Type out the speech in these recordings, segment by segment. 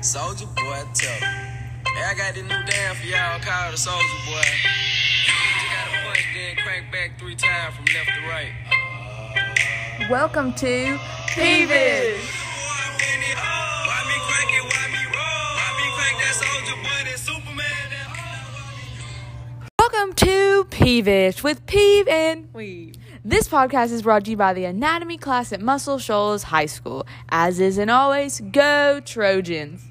Soldier boy, tell Hey, I got this new dance for y'all called the Soldier Boy. You gotta punch, then crank back three times from left to right. Welcome to Peevish. Why me crank it? Why me roll? Why me crank that Soldier Boy? That Superman? That Welcome to Peevish with Peeve and Weave. This podcast is brought to you by the anatomy class at Muscle Shoals High School. As is and always, go Trojans.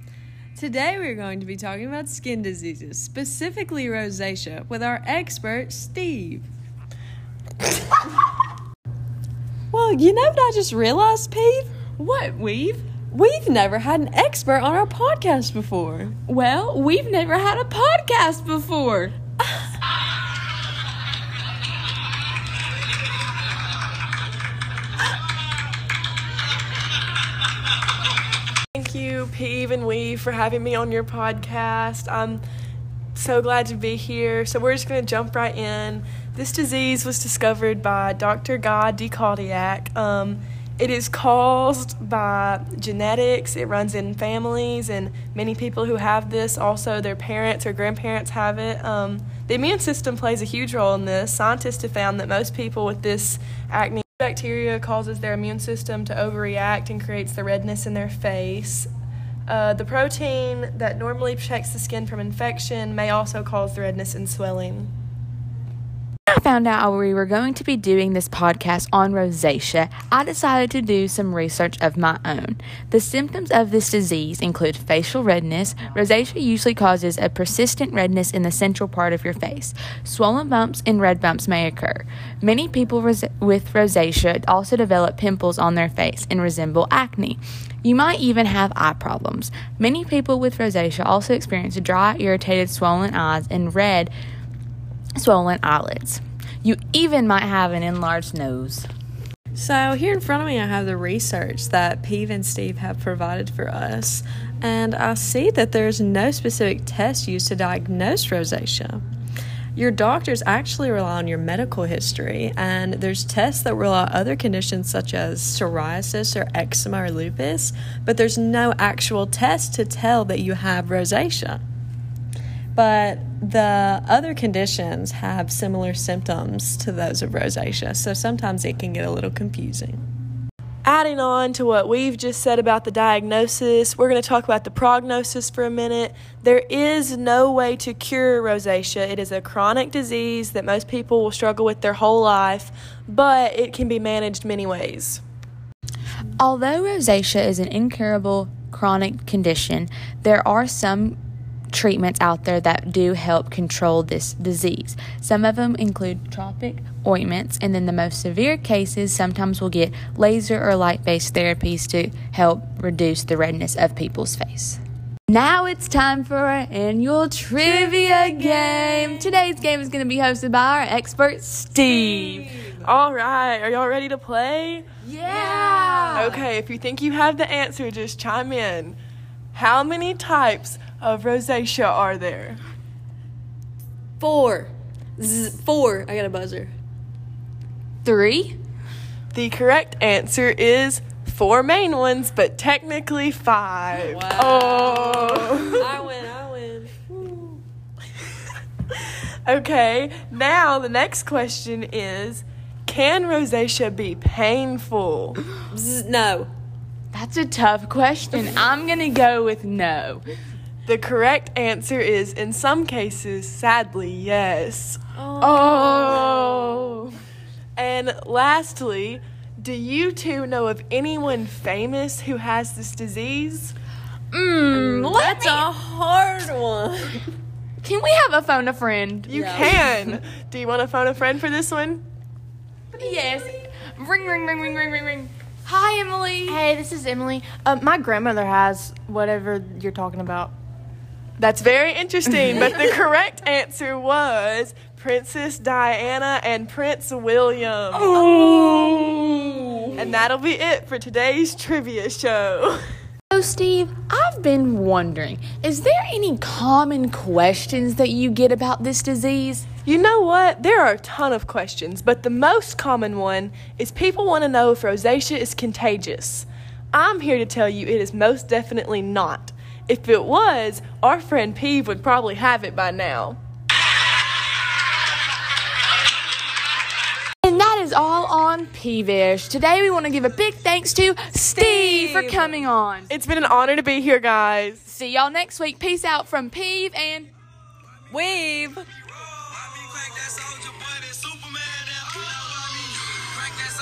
Today we're going to be talking about skin diseases, specifically rosacea, with our expert Steve. well, you know what I just realized, Pete? What, Weave? We've never had an expert on our podcast before. Well, we've never had a podcast before. Peeve and Weave, for having me on your podcast. I'm so glad to be here. So, we're just going to jump right in. This disease was discovered by Dr. Guy de Chauliac. Um, it is caused by genetics, it runs in families, and many people who have this also, their parents or grandparents have it. Um, the immune system plays a huge role in this. Scientists have found that most people with this acne bacteria causes their immune system to overreact and creates the redness in their face. Uh, the protein that normally protects the skin from infection may also cause redness and swelling. I found out we were going to be doing this podcast on rosacea, I decided to do some research of my own. The symptoms of this disease include facial redness. Rosacea usually causes a persistent redness in the central part of your face. Swollen bumps and red bumps may occur. Many people ros- with rosacea also develop pimples on their face and resemble acne. You might even have eye problems. Many people with rosacea also experience dry, irritated, swollen eyes and red, swollen eyelids. You even might have an enlarged nose. So, here in front of me, I have the research that Peeve and Steve have provided for us, and I see that there's no specific test used to diagnose rosacea. Your doctors actually rely on your medical history, and there's tests that rule out other conditions such as psoriasis or eczema or lupus, but there's no actual test to tell that you have rosacea. But the other conditions have similar symptoms to those of rosacea, so sometimes it can get a little confusing. Adding on to what we've just said about the diagnosis, we're going to talk about the prognosis for a minute. There is no way to cure rosacea. It is a chronic disease that most people will struggle with their whole life, but it can be managed many ways. Although rosacea is an incurable chronic condition, there are some treatments out there that do help control this disease. Some of them include tropic ointments, and then the most severe cases sometimes will get laser or light based therapies to help reduce the redness of people's face. Now it's time for our annual trivia game. Today's game is going to be hosted by our expert, Steve. All right, are y'all ready to play? Yeah. Okay, if you think you have the answer, just chime in. How many types of rosacea are there? Four. Z- four. I got a buzzer. Three. The correct answer is four main ones, but technically five. Oh. I win, I win. Okay, now the next question is Can rosacea be painful? Z- no. That's a tough question. I'm going to go with no. The correct answer is in some cases, sadly, yes. Oh. And lastly, do you two know of anyone famous who has this disease? Mm, let That's me, a hard one. can we have a phone a friend? You Yeah. can. do you want to phone a friend for this one? Yes. Ring, ring, ring, ring, ring, ring, ring. Hi, Emily. Hey, this is Emily. Uh, my grandmother has whatever you're talking about. That's very interesting, but the correct answer was Princess Diana and Prince William. Oh. And that'll be it for today's trivia show. So, Steve, I've been wondering is there any common questions that you get about this disease? You know what? There are a ton of questions, but the most common one is people want to know if rosacea is contagious. I'm here to tell you it is most definitely not. If it was, our friend Peeve would probably have it by now. And that is all on Peevish. Today we want to give a big thanks to Steve for coming on. It's been an honor to be here, guys. See y'all next week. Peace out from Peeve and Weave.